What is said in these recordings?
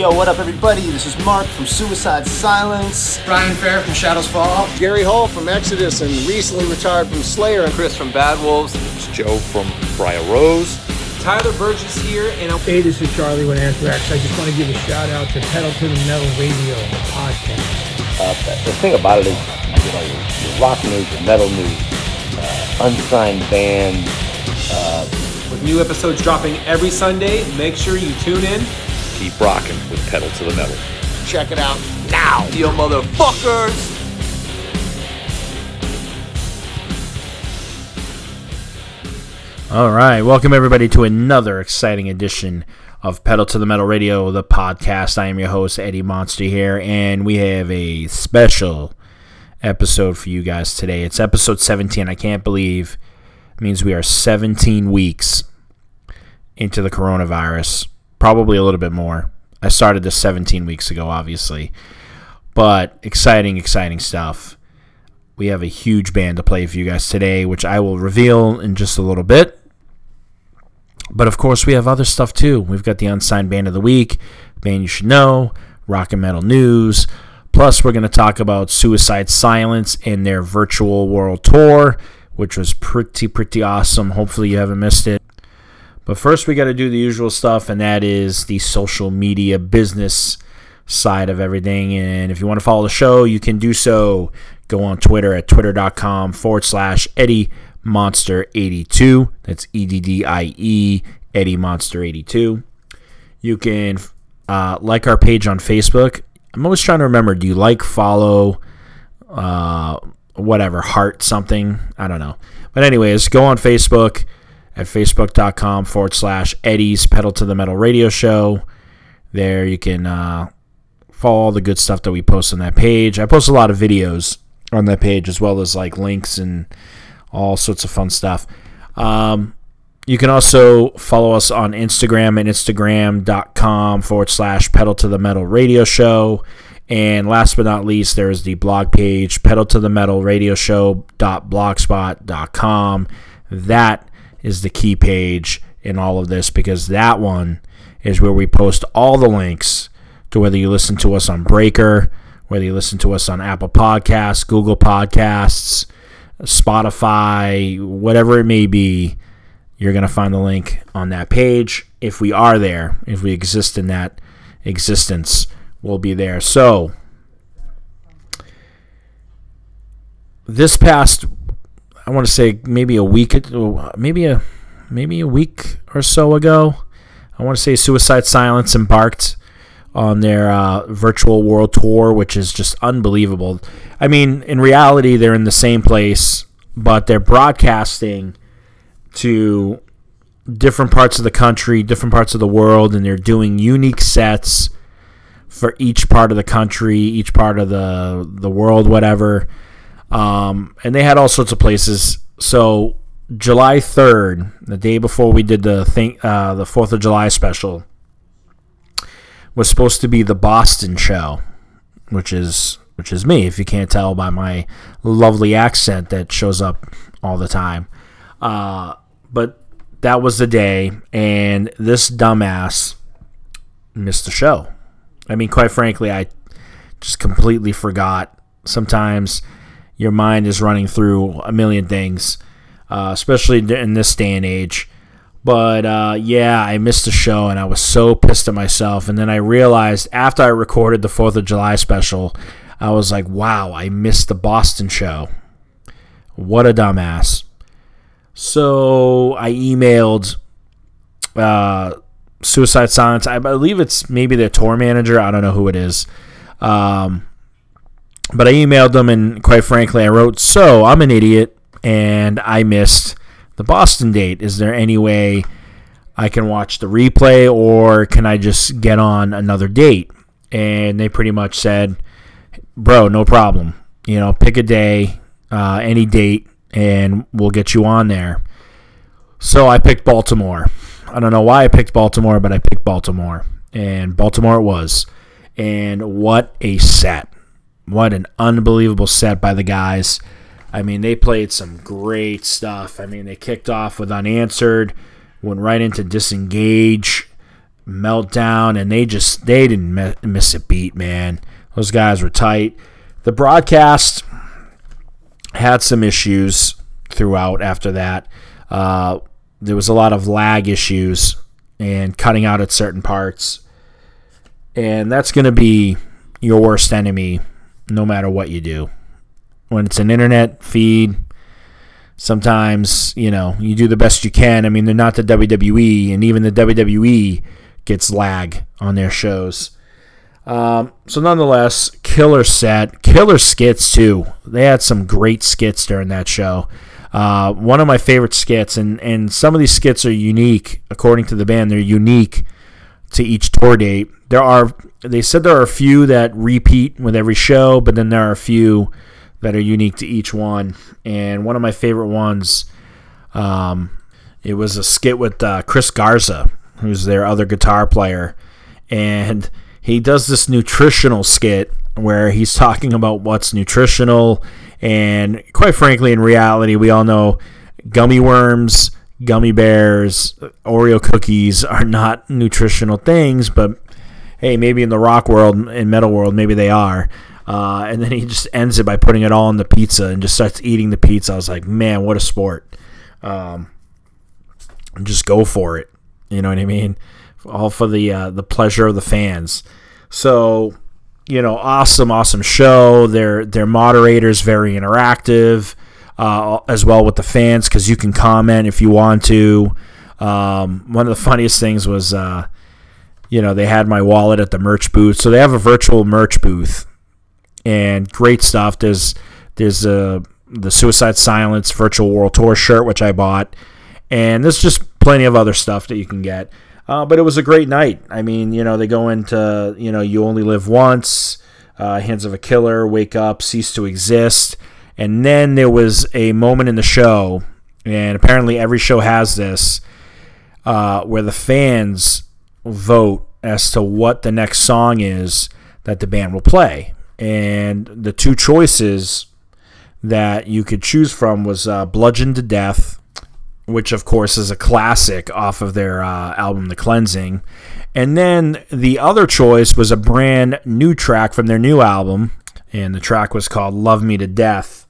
Yo, what up, everybody? This is Mark from Suicide Silence. Brian Fair from Shadows Fall. Gary Holt from Exodus and recently retired from Slayer. And Chris from Bad Wolves. It's Joe from Briar Rose. Tyler Burgess here, and Hey, this is Charlie with Anthrax. I just want to give a shout out to Pedal to the Metal Radio podcast. Uh, the thing about it is, you know, your, your rock news, your metal news, uh, unsigned bands. Uh, with new episodes dropping every Sunday, make sure you tune in. Keep rocking with Pedal to the Metal. Check it out now, you motherfuckers! All right, welcome everybody to another exciting edition of Pedal to the Metal Radio, the podcast. I am your host Eddie Monster here, and we have a special episode for you guys today. It's episode 17. I can't believe it means we are 17 weeks into the coronavirus, probably a little bit more. I started this 17 weeks ago, obviously, but exciting, exciting stuff. We have a huge band to play for you guys today, which I will reveal in just a little bit. But of course, we have other stuff too. We've got the unsigned band of the week, band you should know, rock and metal news. Plus, we're going to talk about Suicide Silence and their virtual world tour, which was pretty, pretty awesome. Hopefully, you haven't missed it. But first, we got to do the usual stuff, and that is the social media business side of everything. And if you want to follow the show, you can do so. Go on Twitter at twitter.com forward slash Eddie Monster82. That's E D D I E, Eddie Monster82. You can uh, like our page on Facebook. I'm always trying to remember do you like, follow, uh, whatever, heart something? I don't know. But, anyways, go on Facebook at facebook.com forward slash Eddie's Pedal to the Metal Radio Show. There you can uh, follow all the good stuff that we post on that page. I post a lot of videos on that page as well as like links and all sorts of fun stuff. Um, you can also follow us on Instagram at instagram.com forward slash pedal to the metal radio show. And last but not least, there's the blog page, pedal to the metal radio show.blogspot.com. That is the key page in all of this because that one is where we post all the links to whether you listen to us on Breaker, whether you listen to us on Apple Podcasts, Google Podcasts, Spotify, whatever it may be, you're going to find the link on that page. If we are there, if we exist in that existence, we'll be there. So, this past, I want to say maybe a week, maybe a maybe a week or so ago, I want to say Suicide Silence embarked on their uh, virtual world tour, which is just unbelievable. I mean, in reality, they're in the same place, but they're broadcasting to different parts of the country, different parts of the world, and they're doing unique sets for each part of the country, each part of the the world, whatever. Um, and they had all sorts of places. So July third, the day before we did the thing, uh, the Fourth of July special was supposed to be the Boston show, which is which is me. If you can't tell by my lovely accent that shows up all the time, uh, but that was the day, and this dumbass missed the show. I mean, quite frankly, I just completely forgot. Sometimes your mind is running through a million things, uh, especially in this day and age. But uh, yeah, I missed the show and I was so pissed at myself. And then I realized after I recorded the 4th of July special, I was like, wow, I missed the Boston show. What a dumbass. So I emailed uh, Suicide Silence. I believe it's maybe their tour manager. I don't know who it is. Um, but I emailed them, and quite frankly, I wrote, So I'm an idiot and I missed the Boston date. Is there any way I can watch the replay or can I just get on another date? And they pretty much said, bro, no problem. You know, pick a day, uh, any date, and we'll get you on there. So I picked Baltimore. I don't know why I picked Baltimore, but I picked Baltimore. And Baltimore it was. And what a set. What an unbelievable set by the guys. I mean, they played some great stuff. I mean, they kicked off with Unanswered, went right into Disengage, meltdown, and they just they didn't miss a beat, man. Those guys were tight. The broadcast had some issues throughout after that. Uh, there was a lot of lag issues and cutting out at certain parts. And that's going to be your worst enemy no matter what you do. When it's an internet feed, sometimes, you know, you do the best you can. I mean, they're not the WWE, and even the WWE gets lag on their shows. Um, so nonetheless, killer set, killer skits too. They had some great skits during that show. Uh, one of my favorite skits, and and some of these skits are unique according to the band. They're unique to each tour date. There are they said there are a few that repeat with every show, but then there are a few that are unique to each one. And one of my favorite ones, um, it was a skit with uh, Chris Garza, who's their other guitar player, and he does this nutritional skit where he's talking about what's nutritional. And quite frankly, in reality, we all know gummy worms, gummy bears, Oreo cookies are not nutritional things, but hey, maybe in the rock world, in metal world, maybe they are. Uh, and then he just ends it by putting it all on the pizza and just starts eating the pizza. I was like, man, what a sport. Um, just go for it. You know what I mean? All for the uh, the pleasure of the fans. So, you know, awesome, awesome show. Their their moderators very interactive, uh, as well with the fans because you can comment if you want to. Um, one of the funniest things was, uh, you know, they had my wallet at the merch booth, so they have a virtual merch booth, and great stuff. There's there's a the Suicide Silence virtual world tour shirt which I bought, and there's just plenty of other stuff that you can get. Uh, but it was a great night. I mean, you know, they go into, you know, you only live once, uh, Hands of a Killer, Wake Up, Cease to Exist. And then there was a moment in the show, and apparently every show has this, uh, where the fans vote as to what the next song is that the band will play. And the two choices that you could choose from was uh, Bludgeon to Death which of course is a classic off of their uh, album The Cleansing. And then the other choice was a brand new track from their new album, and the track was called Love Me to Death,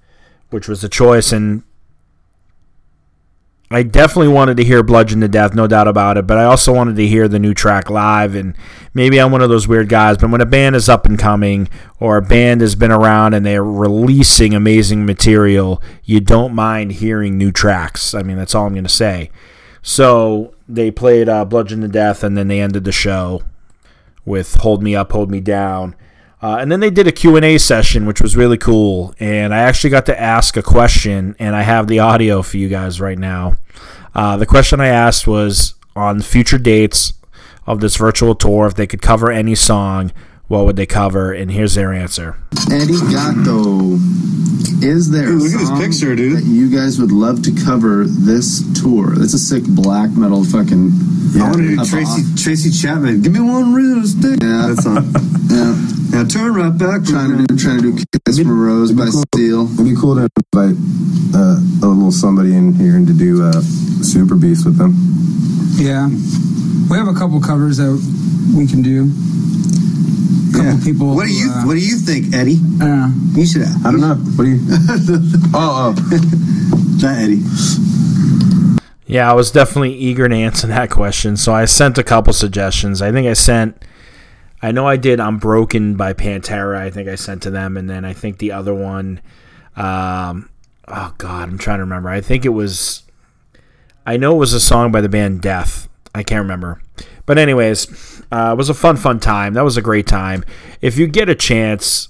which was a choice. And I definitely wanted to hear Bludgeon to Death, no doubt about it, but I also wanted to hear the new track live. And maybe I'm one of those weird guys, but when a band is up and coming or a band has been around and they're releasing amazing material, you don't mind hearing new tracks. I mean, that's all I'm going to say. So they played uh, Bludgeon to Death, and then they ended the show with Hold Me Up, Hold Me Down. Uh, and then they did a Q&A session, which was really cool. And I actually got to ask a question, and I have the audio for you guys right now. Uh, the question I asked was on future dates of this virtual tour, if they could cover any song, what would they cover? And here's their answer. Eddie Gato, is there Dude, a look at this picture, dude. that you guys would love to cover this tour? That's a sick black metal fucking. I want to do Tracy awesome. Tracy Chapman. Give me one real stick. Yeah. That's on. Yeah, Now turn right back. trying to do trying to do Kiss from a Rose by Seal. It'd be cool to invite uh, a little somebody in here and to do uh, Super Beast with them. Yeah, we have a couple covers that we can do. Couple Yeah. people. What do you uh, What do you think, Eddie? uh, You should. Have, I don't know. What do you? oh, oh. Not Eddie. Yeah, I was definitely eager to answer that question, so I sent a couple suggestions. I think I sent, I know I did "I'm Broken" by Pantera. I think I sent to them, and then I think the other one, um, oh God, I'm trying to remember. I think it was, I know it was a song by the band Death. I can't remember, but anyways, uh, it was a fun, fun time. That was a great time. If you get a chance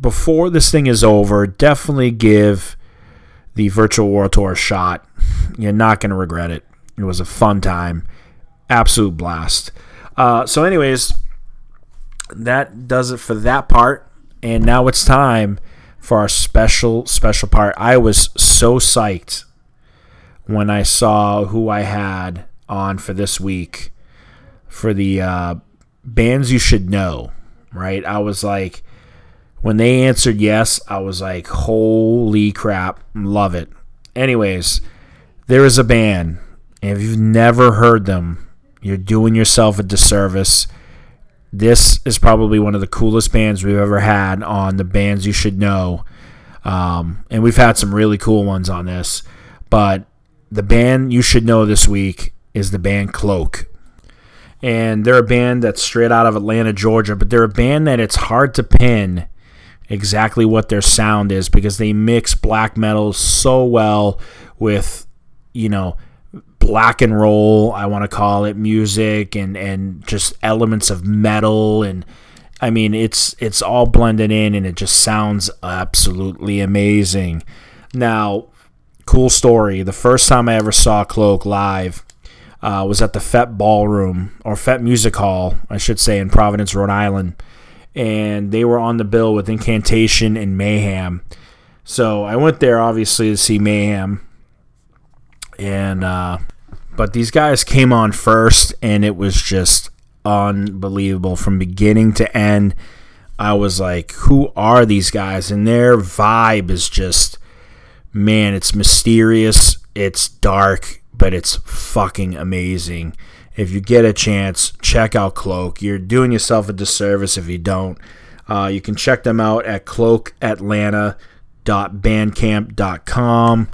before this thing is over, definitely give the virtual world tour a shot. You're not going to regret it. It was a fun time, absolute blast. Uh, so, anyways, that does it for that part. And now it's time for our special, special part. I was so psyched when I saw who I had on for this week for the uh, bands you should know, right? I was like, when they answered yes, I was like, holy crap, love it. Anyways, there is a band, and if you've never heard them, You're doing yourself a disservice. This is probably one of the coolest bands we've ever had on the bands you should know. Um, and we've had some really cool ones on this. But the band you should know this week is the band Cloak. And they're a band that's straight out of Atlanta, Georgia, but they're a band that it's hard to pin exactly what their sound is because they mix black metal so well with, you know, black and roll, I want to call it, music and and just elements of metal and I mean, it's it's all blended in and it just sounds absolutely amazing. Now, cool story. The first time I ever saw Cloak live uh, was at the Fete Ballroom or Fete Music Hall, I should say, in Providence, Rhode Island, and they were on the bill with Incantation and Mayhem. So I went there obviously to see Mayhem, and uh, but these guys came on first, and it was just unbelievable from beginning to end. I was like, who are these guys? And their vibe is just, man, it's mysterious, it's dark, but it's fucking amazing. If you get a chance, check out Cloak. You're doing yourself a disservice if you don't. Uh, you can check them out at cloakatlanta.bandcamp.com.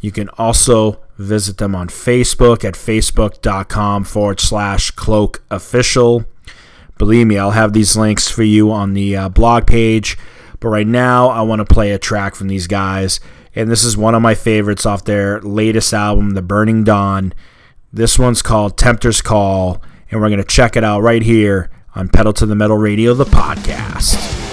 You can also visit them on Facebook at facebook.com forward slash cloak official. Believe me, I'll have these links for you on the uh, blog page. But right now, I want to play a track from these guys. And this is one of my favorites off their latest album, The Burning Dawn. This one's called Tempter's Call. And we're going to check it out right here on Pedal to the Metal Radio, the podcast.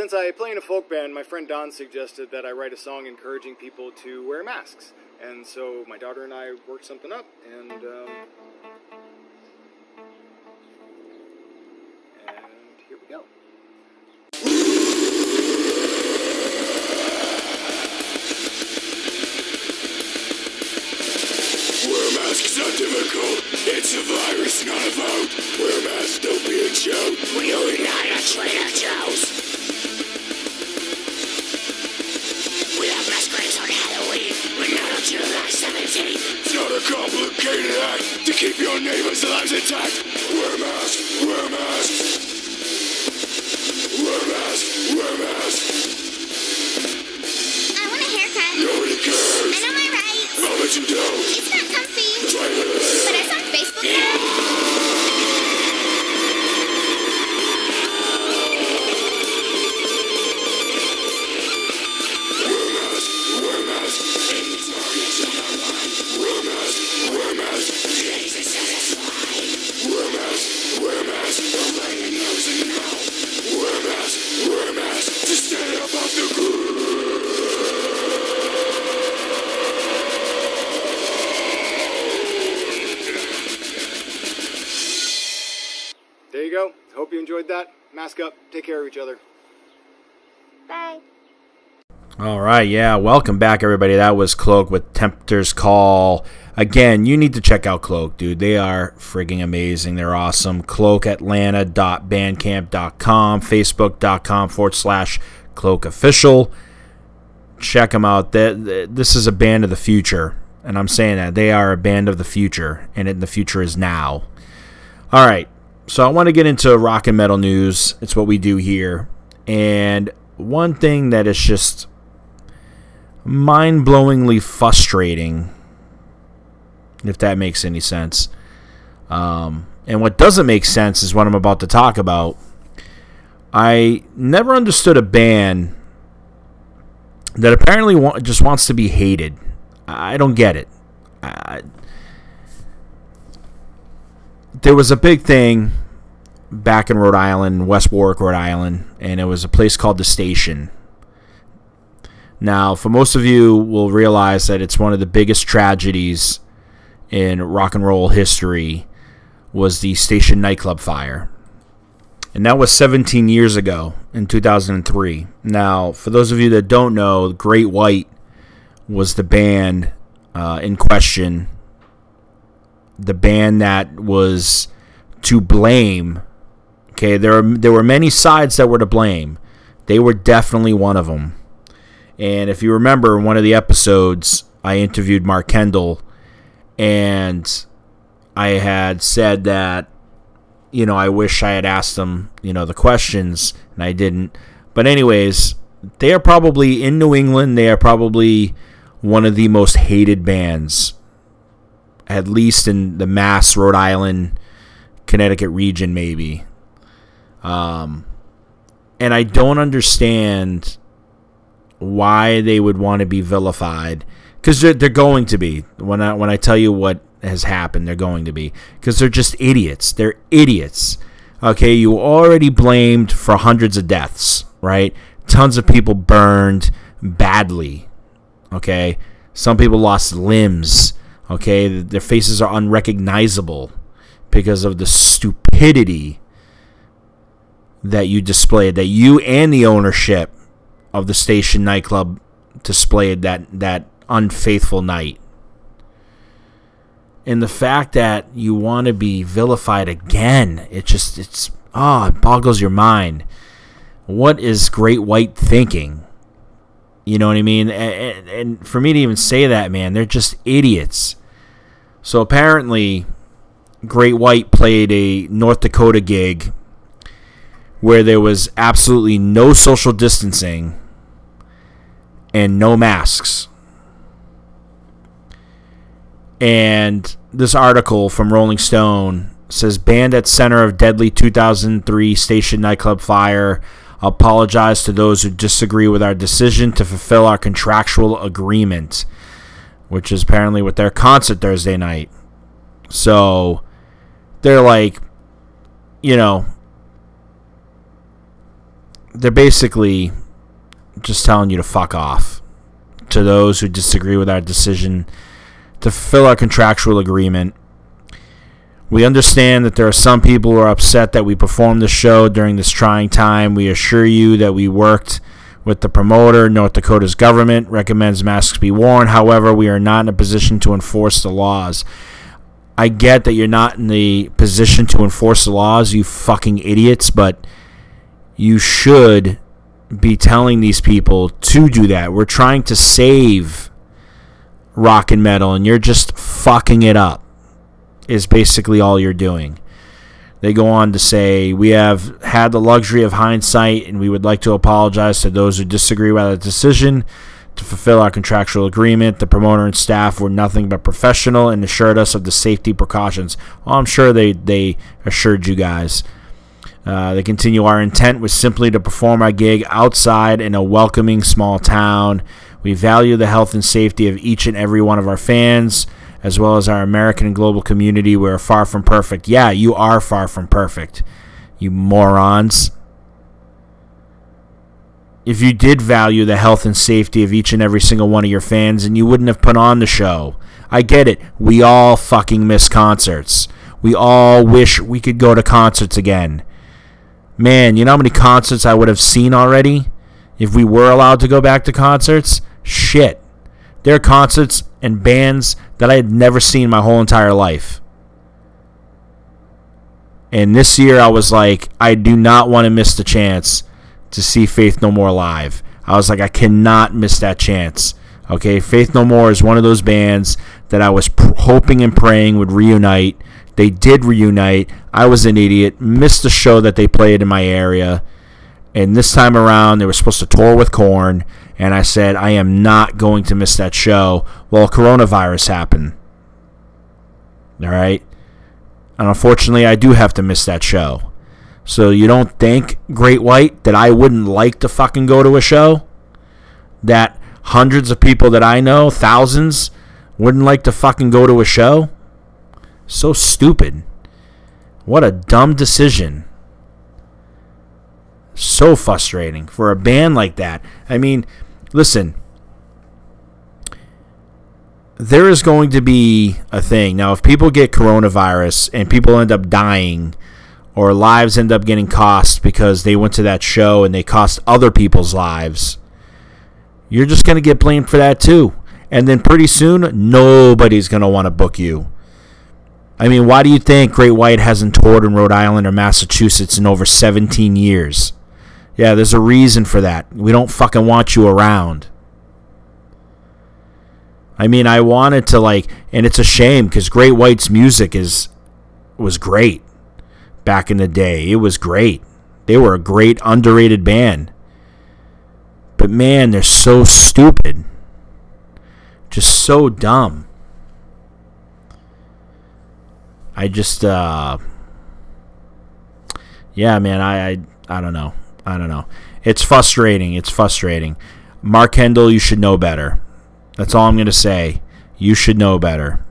Since I play in a folk band, my friend Don suggested that I write a song encouraging people to wear masks. And so my daughter and I worked something up, and um, and here we go. Wear masks not difficult. It's a virus, not a vote. Wear masks, don't be a joke. We are not a Trader Joe's. On July 17th. It's not a complicated act to keep your neighbors' lives intact. Wear masks, wear masks. Each other. Bye. All right, yeah, welcome back, everybody. That was Cloak with Tempter's Call. Again, you need to check out Cloak, dude. They are frigging amazing. They're awesome. CloakAtlanta.bandcamp.com, Facebook.com forward slash Cloak Official. Check them out. This is a band of the future, and I'm saying that they are a band of the future, and the future is now. All right, so I want to get into rock and metal news. It's what we do here, and one thing that is just mind-blowingly frustrating if that makes any sense. Um, and what doesn't make sense is what i'm about to talk about. I never understood a band that apparently just wants to be hated. I don't get it. I, there was a big thing back in Rhode Island, West Warwick, Rhode Island, and it was a place called the Station. Now, for most of you, will realize that it's one of the biggest tragedies in rock and roll history was the Station nightclub fire. And that was 17 years ago in 2003. Now, for those of you that don't know, Great White was the band uh, in question, the band that was to blame. Okay, there are, there were many sides that were to blame. They were definitely one of them. And if you remember in one of the episodes, I interviewed Mark Kendall, and I had said that, you know, I wish I had asked them, you know, the questions, and I didn't. But, anyways, they are probably in New England, they are probably one of the most hated bands, at least in the Mass, Rhode Island, Connecticut region, maybe. Um, and I don't understand why they would want to be vilified because they're, they're going to be. When I when I tell you what has happened they're going to be. Because they're just idiots. They're idiots. Okay you already blamed for hundreds of deaths right? Tons of people burned badly okay? Some people lost limbs okay? Their faces are unrecognizable because of the stupidity that you displayed that you and the ownership of the station nightclub displayed that that unfaithful night. And the fact that you want to be vilified again, it just it's ah, oh, it boggles your mind. What is Great White thinking? You know what I mean? And, and for me to even say that, man, they're just idiots. So apparently, Great White played a North Dakota gig where there was absolutely no social distancing and no masks. And this article from Rolling Stone says band at center of deadly 2003 station nightclub fire. Apologize to those who disagree with our decision to fulfill our contractual agreement, which is apparently with their concert Thursday night. So they're like, you know, they're basically just telling you to fuck off. To those who disagree with our decision to fulfill our contractual agreement, we understand that there are some people who are upset that we performed the show during this trying time. We assure you that we worked with the promoter. North Dakota's government recommends masks be worn. However, we are not in a position to enforce the laws. I get that you're not in the position to enforce the laws, you fucking idiots, but you should be telling these people to do that. We're trying to save rock and metal, and you're just fucking it up, is basically all you're doing. They go on to say, We have had the luxury of hindsight, and we would like to apologize to those who disagree with our decision to fulfill our contractual agreement. The promoter and staff were nothing but professional and assured us of the safety precautions. Well, I'm sure they, they assured you guys. Uh, they continue, Our intent was simply to perform our gig outside in a welcoming small town. We value the health and safety of each and every one of our fans as well as our American and global community. We're far from perfect. Yeah, you are far from perfect, you morons. If you did value the health and safety of each and every single one of your fans, and you wouldn't have put on the show. I get it. We all fucking miss concerts. We all wish we could go to concerts again. Man, you know how many concerts I would have seen already if we were allowed to go back to concerts? Shit. There are concerts and bands that I had never seen my whole entire life. And this year I was like, I do not want to miss the chance to see Faith No More live. I was like, I cannot miss that chance. Okay, Faith No More is one of those bands that I was pr- hoping and praying would reunite. They did reunite. I was an idiot, missed the show that they played in my area. And this time around, they were supposed to tour with Korn, and I said, I am not going to miss that show. Well, coronavirus happened. All right? And unfortunately, I do have to miss that show. So you don't think, Great White, that I wouldn't like to fucking go to a show? That hundreds of people that I know, thousands, wouldn't like to fucking go to a show? So stupid. What a dumb decision. So frustrating for a band like that. I mean, listen, there is going to be a thing. Now, if people get coronavirus and people end up dying or lives end up getting cost because they went to that show and they cost other people's lives, you're just going to get blamed for that too. And then pretty soon, nobody's going to want to book you. I mean, why do you think Great White hasn't toured in Rhode Island or Massachusetts in over 17 years? Yeah, there's a reason for that. We don't fucking want you around. I mean, I wanted to like, and it's a shame because Great White's music is was great back in the day. It was great. They were a great underrated band. But man, they're so stupid. Just so dumb. I just uh Yeah, man, I I, I don't know. I don't know. It's frustrating. It's frustrating. Mark Kendall, you should know better. That's all I'm going to say. You should know better.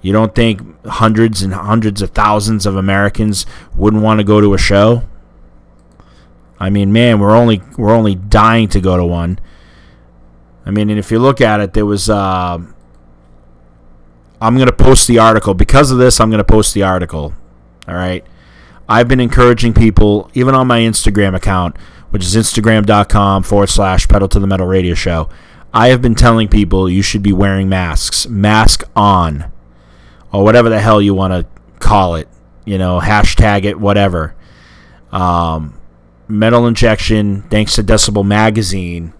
You don't think hundreds and hundreds of thousands of Americans wouldn't want to go to a show? I mean, man, we're only we're only dying to go to one. I mean, and if you look at it, there was. Uh, I'm going to post the article because of this. I'm going to post the article. All right. I've been encouraging people, even on my Instagram account, which is instagram.com forward slash pedal to the metal radio show. I have been telling people you should be wearing masks, mask on, or whatever the hell you want to call it. You know, hashtag it, whatever. Um, metal injection, thanks to Decibel Magazine,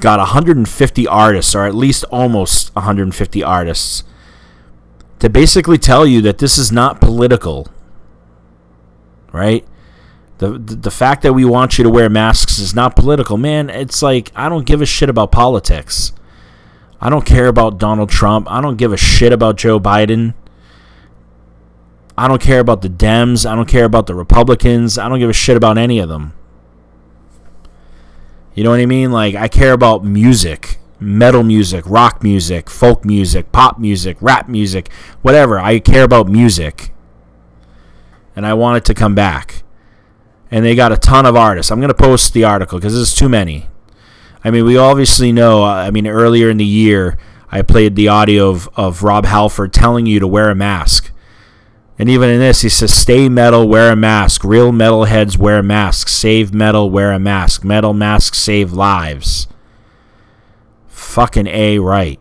got 150 artists, or at least almost 150 artists, to basically tell you that this is not political. Right? The, the, the fact that we want you to wear masks is not political, man. It's like I don't give a shit about politics. I don't care about Donald Trump. I don't give a shit about Joe Biden. I don't care about the Dems. I don't care about the Republicans. I don't give a shit about any of them. You know what I mean? Like I care about music, metal music, rock music, folk music, pop music, rap music, whatever. I care about music. And I want it to come back. and they got a ton of artists. I'm going to post the article because there's too many. I mean, we obviously know. Uh, I mean, earlier in the year, I played the audio of, of Rob Halford telling you to wear a mask. And even in this, he says, stay metal, wear a mask. Real metalheads wear masks. Save metal, wear a mask. Metal masks save lives. Fucking A right.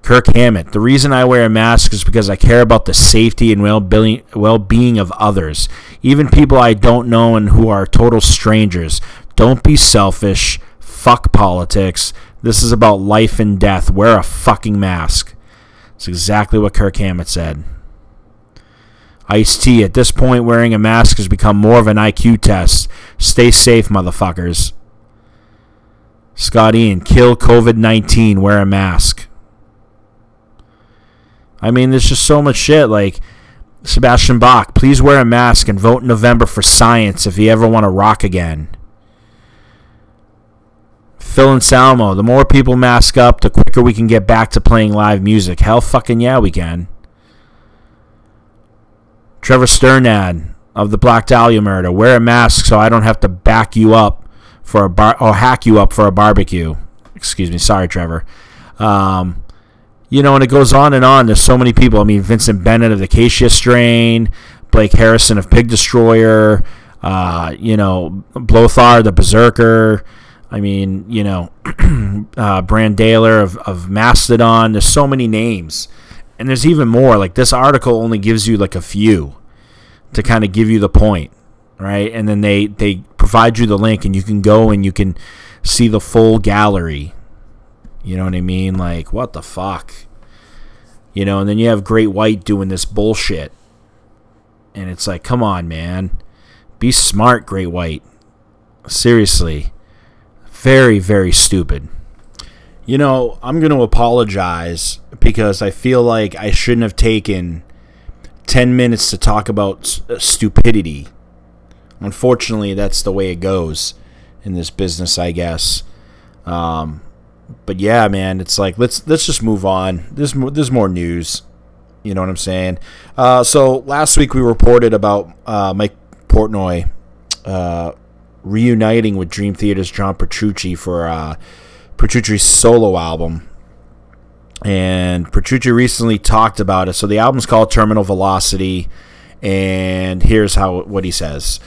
Kirk Hammett. The reason I wear a mask is because I care about the safety and well-being, well-being of others, even people I don't know and who are total strangers. Don't be selfish. Fuck politics. This is about life and death. Wear a fucking mask. It's exactly what Kirk Hammett said. Ice T. At this point, wearing a mask has become more of an IQ test. Stay safe, motherfuckers. Scott Ian. Kill COVID 19. Wear a mask. I mean, there's just so much shit. Like, Sebastian Bach, please wear a mask and vote in November for science if you ever want to rock again. Phil Anselmo, the more people mask up, the quicker we can get back to playing live music. Hell fucking yeah, we can. Trevor Strnad of the Black Dahlia murder, wear a mask so I don't have to back you up for a bar or hack you up for a barbecue. Excuse me, sorry, Trevor. Um, you know, and it goes on and on. There's so many people. I mean, Vincent Bennett of the Acacia Strain, Blake Harrison of Pig Destroyer, uh, you know, Blothar the Berserker. I mean, you know, uh, Brann Dailor of, of Mastodon. There's so many names. And there's even more. Like, this article only gives you like a few to kind of give you the point, right? And then they, they provide you the link, and you can go and you can see the full gallery. You know what I mean? Like, what the fuck? You know, and then you have Great White doing this bullshit. And it's like, come on, man. Be smart, Great White. Seriously very, very stupid. You know, I'm going to apologize because I feel like I shouldn't have taken 10 minutes to talk about stupidity. Unfortunately, that's the way it goes in this business, I guess. Um, but yeah, man, it's like let's let's just move on. There's more, there's more news. You know what I'm saying? Uh, so last week we reported about uh, Mike Portnoy uh, reuniting with Dream Theater's John Petrucci for uh, Petrucci's solo album. And Petrucci recently talked about it. So the album's called Terminal Velocity, and here's how what he says.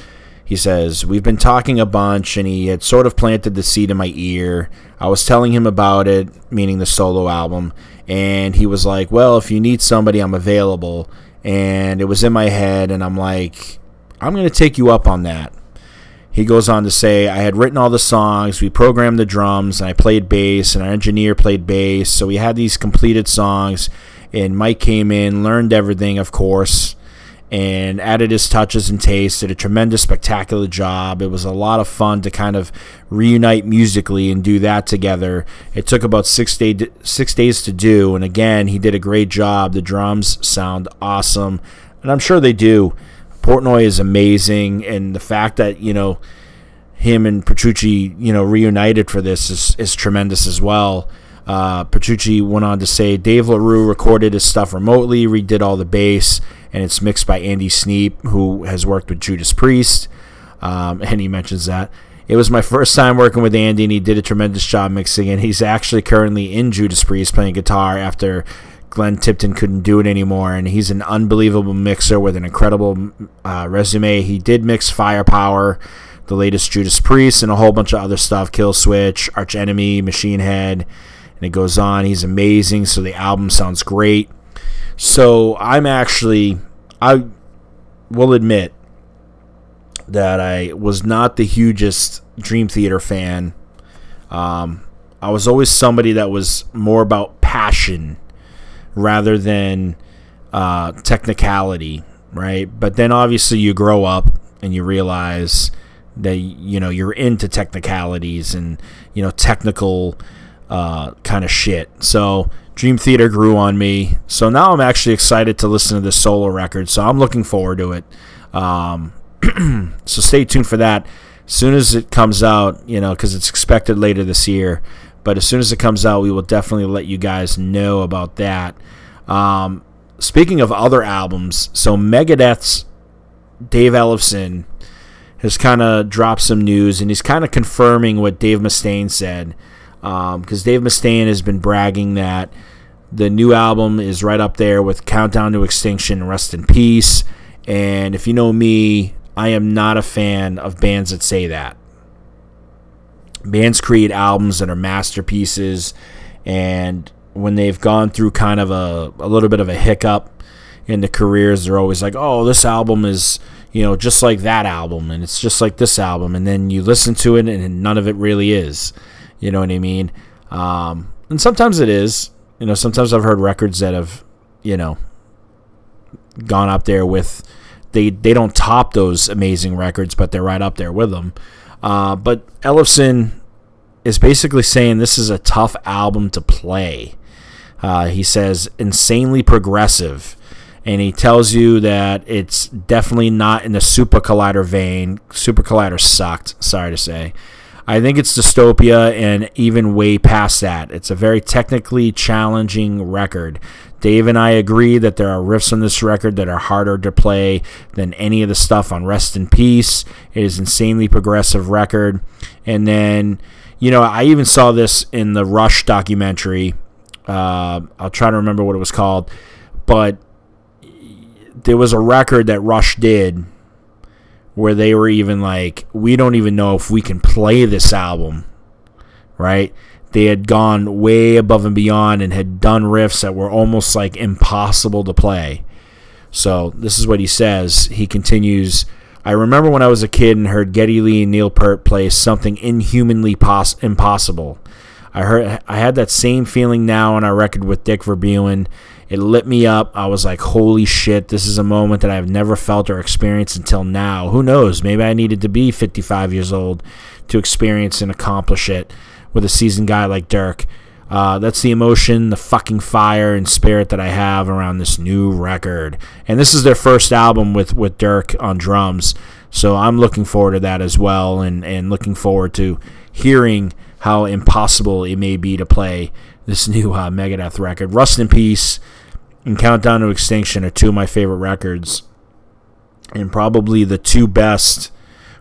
He says, We've been talking a bunch, and he had sort of planted the seed in my ear. I was telling him about it, meaning the solo album, and he was like, Well, if you need somebody, I'm available. And it was in my head, and I'm like, I'm going to take you up on that. He goes on to say, I had written all the songs, we programmed the drums, and I played bass, and our engineer played bass. So we had these completed songs, and Mike came in, learned everything, of course, and added his touches and taste, did a tremendous, spectacular job. It was a lot of fun to kind of reunite musically and do that together. It took about six, day, six days to do, and again, he did a great job. The drums sound awesome, and I'm sure they do. Portnoy is amazing, and the fact that you know him and Petrucci, you know, reunited for this is is tremendous as well. Uh, Petrucci went on to say Dave LaRue recorded his stuff remotely, redid all the bass, and it's mixed by Andy Sneap, who has worked with Judas Priest, um, and he mentions that. It was my first time working with Andy, and he did a tremendous job mixing. And he's actually currently in Judas Priest playing guitar after Glenn Tipton couldn't do it anymore, and he's an unbelievable mixer with an incredible uh, resume. He did mix Firepower, the latest Judas Priest, and a whole bunch of other stuff Kill Switch, Arch Enemy, Machine Head, and it goes on. He's amazing, so the album sounds great. So I'm actually, I will admit that I was not the hugest Dream Theater fan. Um, I was always somebody that was more about passion rather than uh, technicality, right? But then obviously you grow up and you realize that you know you're into technicalities and you know technical uh, kind of shit. So Dream Theater grew on me. So now I'm actually excited to listen to this solo record. So I'm looking forward to it. Um, so stay tuned for that. As soon as it comes out, you know, because it's expected later this year. But as soon as it comes out, we will definitely let you guys know about that. Um, speaking of other albums, so Megadeth's Dave Ellefson has kind of dropped some news, and he's kind of confirming what Dave Mustaine said. Because Dave Mustaine has been bragging that the new album is right up there with Countdown to Extinction and Rust in Peace. And if you know me, I am not a fan of bands that say that. Bands create albums that are masterpieces, and when they've gone through kind of a, a little bit of a hiccup in the careers, they're always like, oh, this album is, you know, just like that album, and it's just like this album. And then you listen to it, and none of it really is. You know what I mean? Um, and sometimes it is. You know, sometimes I've heard records that have, you know, gone up there with they they don't top those amazing records, but they're right up there with them. Uh, but Ellefson is basically saying this is a tough album to play. Uh, he says insanely progressive, and he tells you that it's definitely not in the Super Collider vein. Super Collider sucked. Sorry to say. I think it's dystopia and even way past that. It's a very technically challenging record. Dave and I agree that there are riffs on this record that are harder to play than any of the stuff on Rust in Peace. It is insanely progressive record. And then, you know, I even saw this in the Rush documentary. Uh, I'll try to remember what it was called, but there was a record that Rush did where they were even like, we don't even know if we can play this album, right? They had gone way above and beyond and had done riffs that were almost like impossible to play. So this is what he says. He continues. I remember when I was a kid and heard Geddy Lee and Neil Peart play something inhumanly pos- impossible. I heard I had that same feeling now on our record with Dirk Verbeuren. It lit me up. I was like, holy shit, this is a moment that I've never felt or experienced until now. Who knows? Maybe I needed to be 55 years old to experience and accomplish it with a seasoned guy like Dirk. Uh, that's the emotion, the fucking fire and spirit that I have around this new record. And this is their first album with, with Dirk on drums. So I'm looking forward to that as well and, and looking forward to hearing how impossible it may be to play this new uh, Megadeth record. Rust in Peace and Countdown to Extinction are two of my favorite records, and probably the two best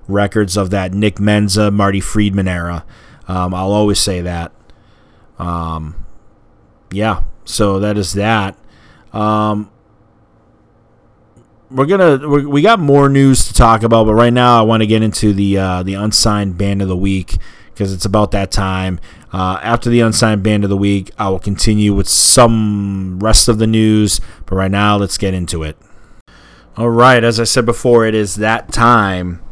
records of that Nick Menza, Marty Friedman era. Um, I'll always say that. Um, yeah, so that is that. Um, we're gonna we're, we got more news to talk about, but right now I want to get into the uh, the unsigned band of the week because it's about that time. Uh, after the unsigned band of the week, I will continue with some rest of the news, but right now let's get into it. All right, as I said before, it is that time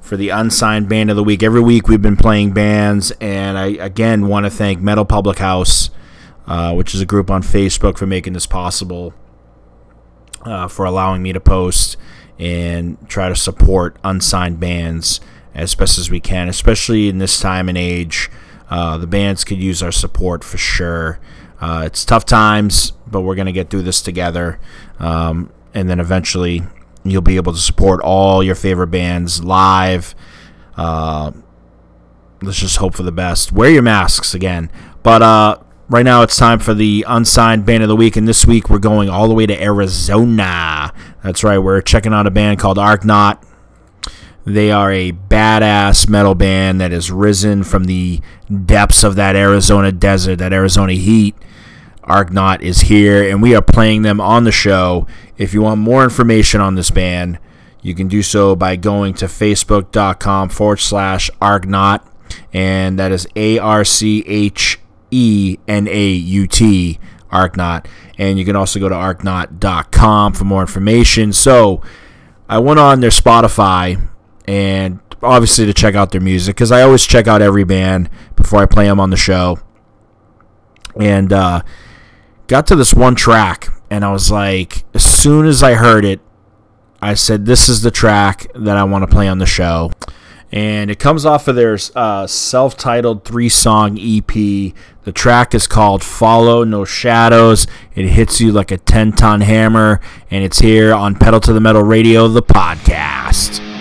for the unsigned band of the week. Every week we've been playing bands, and I again want to thank Metal Public House, uh, which is a group on Facebook, for making this possible, uh, for allowing me to post and try to support unsigned bands as best as we can, especially in this time and age. Uh, the bands could use our support for sure. Uh, it's tough times, but we're going to get through this together. Um, and then eventually you'll be able to support all your favorite bands live. Uh, let's just hope for the best. Wear your masks again. But uh, right now it's time for the unsigned band of the week. And this week we're going all the way to Arizona. That's right, we're checking out a band called Archenaut. They are a badass metal band that has risen from the depths of that Arizona desert, that Arizona heat. Archenaut is here, and we are playing them on the show. If you want more information on this band, you can do so by going to facebook.com forward slash Archenaut, and that is A R C H E N A U T, Archenaut. And you can also go to archenaut.com for more information. So I went on their Spotify and obviously to check out their music because I always check out every band before I play them on the show. And uh, got to this one track, and I was like, as soon as I heard it, I said, "This is the track that I want to play on the show." And it comes off of their uh, self-titled three-song EP. The track is called "Follow No Shadows." It hits you like a ten-ton hammer, and it's here on Pedal to the Metal Radio, the podcast.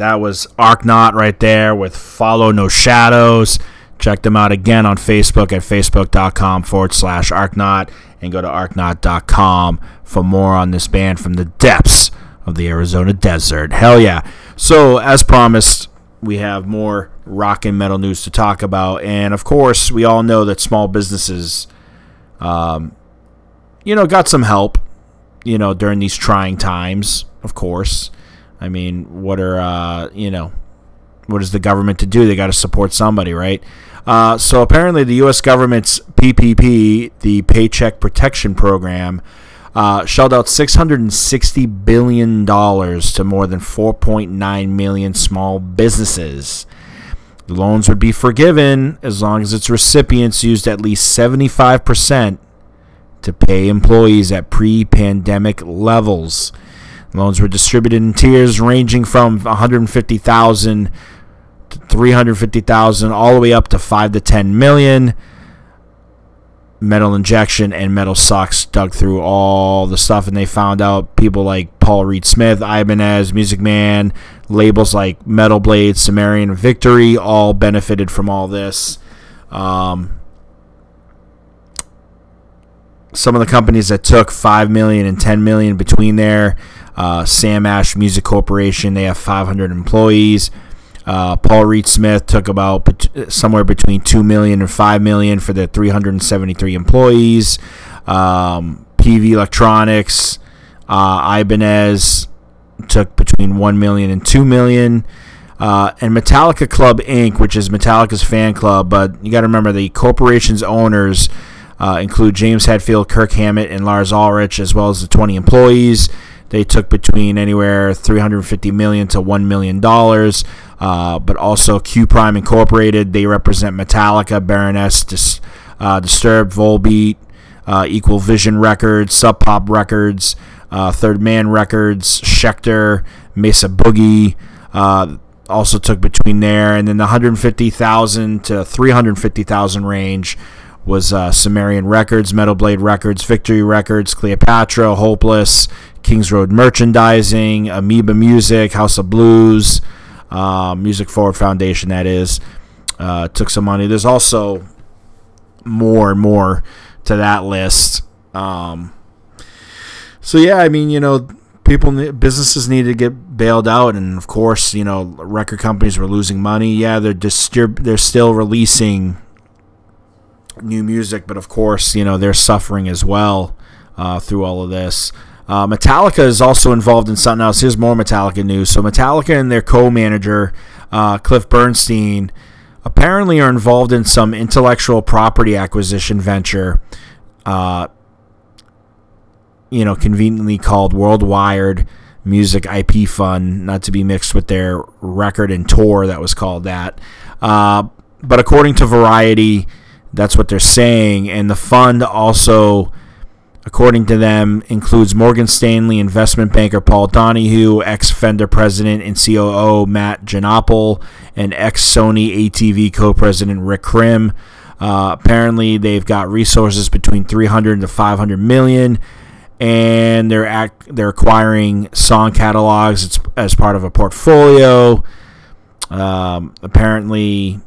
That was Archenaut right there with Follow No Shadows. Check them out again on Facebook at facebook.com forward slash Archenaut and go to archenaut.com for more on this band from the depths of the Arizona desert. Hell yeah. So, as promised, we have more rock and metal news to talk about. And of course, we all know that small businesses, um, you know, got some help, you know, during these trying times, of course. I mean, what are uh, you know, what is the government to do? They got to support somebody, right? Uh, so apparently, the U.S. government's PPP, the Paycheck Protection Program, uh, shelled out 660 billion dollars to more than 4.9 million small businesses. The loans would be forgiven as long as its recipients used at least 75 percent to pay employees at pre-pandemic levels. Loans were distributed in tiers ranging from 150,000 to 350,000 all the way up to 5 to 10 million. Metal Injection and MetalSucks dug through all the stuff and they found out people like Paul Reed Smith, Ibanez, Music Man, labels like Metal Blade, Sumerian, Victory all benefited from all this. Um, some of the companies that took 5 million and 10 million between there uh, Sam Ash Music Corporation, they have 500 employees. Uh, Paul Reed Smith took about bet- somewhere between 2 million and 5 million for their 373 employees. Um, Peavey Electronics, uh, Ibanez took between 1 million and 2 million. Uh, and Metallica Club Inc., which is Metallica's fan club, but you got to remember the corporation's owners uh, include James Hetfield, Kirk Hammett, and Lars Ulrich, as well as the 20 employees. They took between anywhere 350 million to 1 million dollars. Uh, but also Q Prime Incorporated. They represent Metallica, Baroness, Dis, uh, Disturbed, Volbeat, uh, Equal Vision Records, Sub Pop Records, uh, Third Man Records, Schecter, Mesa Boogie. Uh, also took between there, and then the 150,000 to 350,000 range was uh, Sumerian Records, Metal Blade Records, Victory Records, Cleopatra, Hopeless, Kings Road Merchandising, Amoeba Music, House of Blues, uh, Music Forward Foundation, that is, uh, took some money. There's also more and more to that list. Um, so yeah, I mean, you know, people, businesses need to get bailed out, and of course, you know, record companies were losing money. Yeah, they're distrib- they're still releasing new music, but of course, you know they're suffering as well uh, through all of this. Uh, Metallica is also involved in something else. Here's more Metallica news. So Metallica and their co-manager uh, Cliff Bernstein apparently are involved in some intellectual property acquisition venture. Uh, you know, conveniently called Worldwide Music IP Fund, not to be mixed with their record and tour that was called that. Uh, but according to Variety, that's what they're saying. And the fund also, according to them, includes Morgan Stanley investment banker Paul Donahue, ex Fender president and COO Matt Janopaul, and ex Sony ATV co president Rick Krim. Uh, apparently, they've got resources between 300 to 500 million, and they're act, they're acquiring song catalogs it's, as part of a portfolio. Um, apparently,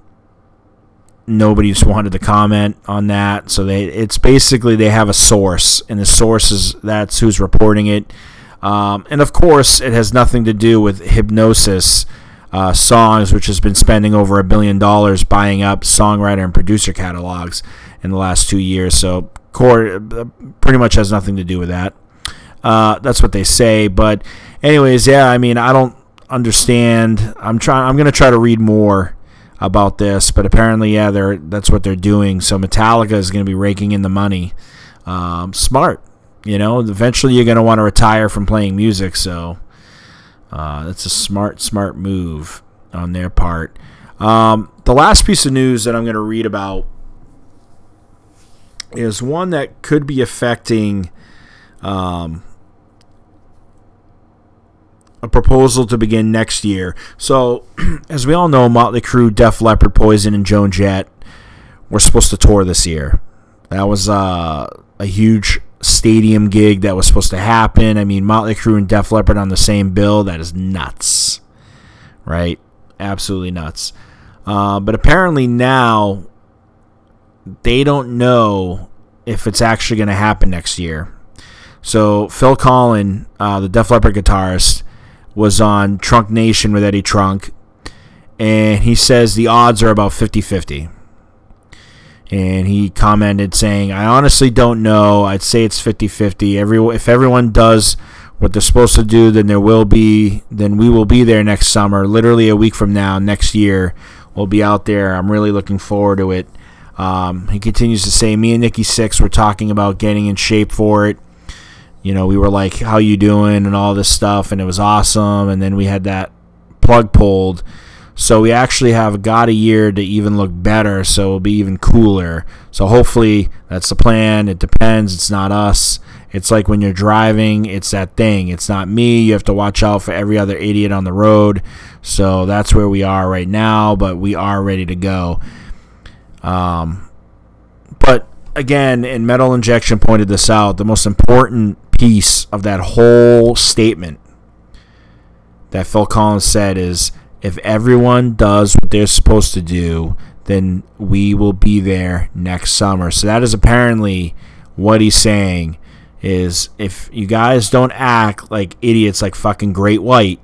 nobody's wanted to comment on that. So they it's basically they have a source, and the source is that's who's reporting it. Um, and of course, it has nothing to do with Hipgnosis uh, songs, which has been spending over a billion dollars buying up songwriter and producer catalogs in the last two years. So core uh, pretty much has nothing to do with that. Uh, that's what they say. But anyways, yeah, I mean, I don't understand. I'm trying. I'm gonna try to read more about this, but apparently, yeah, they're that's what they're doing. So Metallica is going to be raking in the money. Um, smart, you know. Eventually, you're going to want to retire from playing music, so uh, that's a smart, smart move on their part. Um, the last piece of news that I'm going to read about is one that could be affecting. Um, a proposal to begin next year. So, as we all know, Motley Crue, Def Leppard, Poison, and Joan Jett were supposed to tour this year. That was uh, a huge stadium gig that was supposed to happen. I mean, Motley Crue and Def Leppard on the same bill, that is nuts. Right? Absolutely nuts. Uh, but apparently now they don't know if it's actually going to happen next year. So Phil Collen, uh, the Def Leppard guitarist, was on Trunk Nation with Eddie Trunk, and he says the odds are about 50 50. And he commented saying, I honestly don't know. I'd say it's 50 50. Every, if everyone does what they're supposed to do, then there will be, then we will be there next summer, literally a week from now, next year. We'll be out there. I'm really looking forward to it. Um, he continues to say, Me and Nikki Sixx were talking about getting in shape for it you know, we were like, "How you doing?" and all this stuff, and it was awesome. And then we had that plug pulled, so we actually have got a year to even look better. So it'll be even cooler. So hopefully that's the plan. It depends. It's not us. It's like when you're driving, it's that thing. It's not me. You have to watch out for every other idiot on the road. So that's where we are right now, but we are ready to go. Um, but again, and Metal Injection pointed this out. The most important piece of that whole statement that Phil Collins said is if everyone does what they're supposed to do, then we will be there next summer. So that is apparently what he's saying is if you guys don't act like idiots like fucking Great White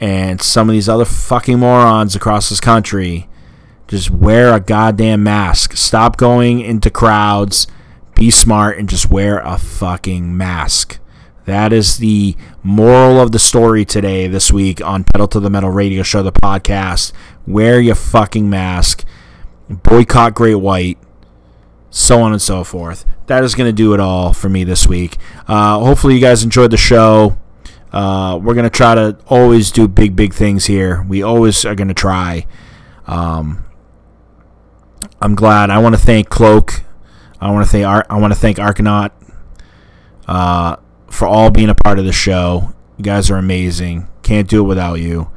and some of these other fucking morons across this country, just wear a goddamn mask. Stop going into crowds be smart and just wear a fucking mask. That is the moral of the story today, this week on Pedal to the Metal Radio Show, the podcast. Wear your fucking mask. Boycott Great White. So on and so forth. That is going to do it all for me this week. Uh, hopefully, you guys enjoyed the show. Uh, we're going to try to always do big, big things here. We always are going to try. Um, I'm glad. I want to thank Cloak I want to thank Ar- I want to thank Archenaut uh, for all being a part of the show. You guys are amazing. Can't do it without you.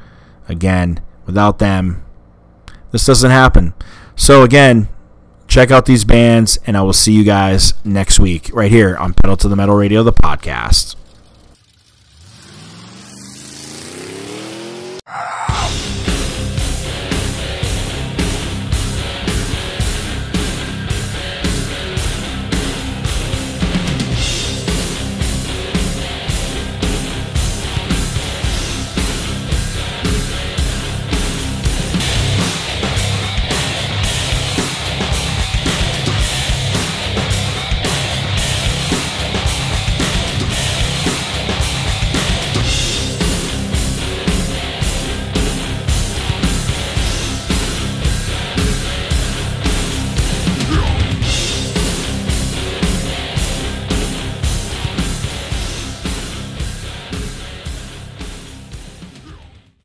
Again, without them, this doesn't happen. So again, check out these bands, and I will see you guys next week right here on Pedal to the Metal Radio, the podcast.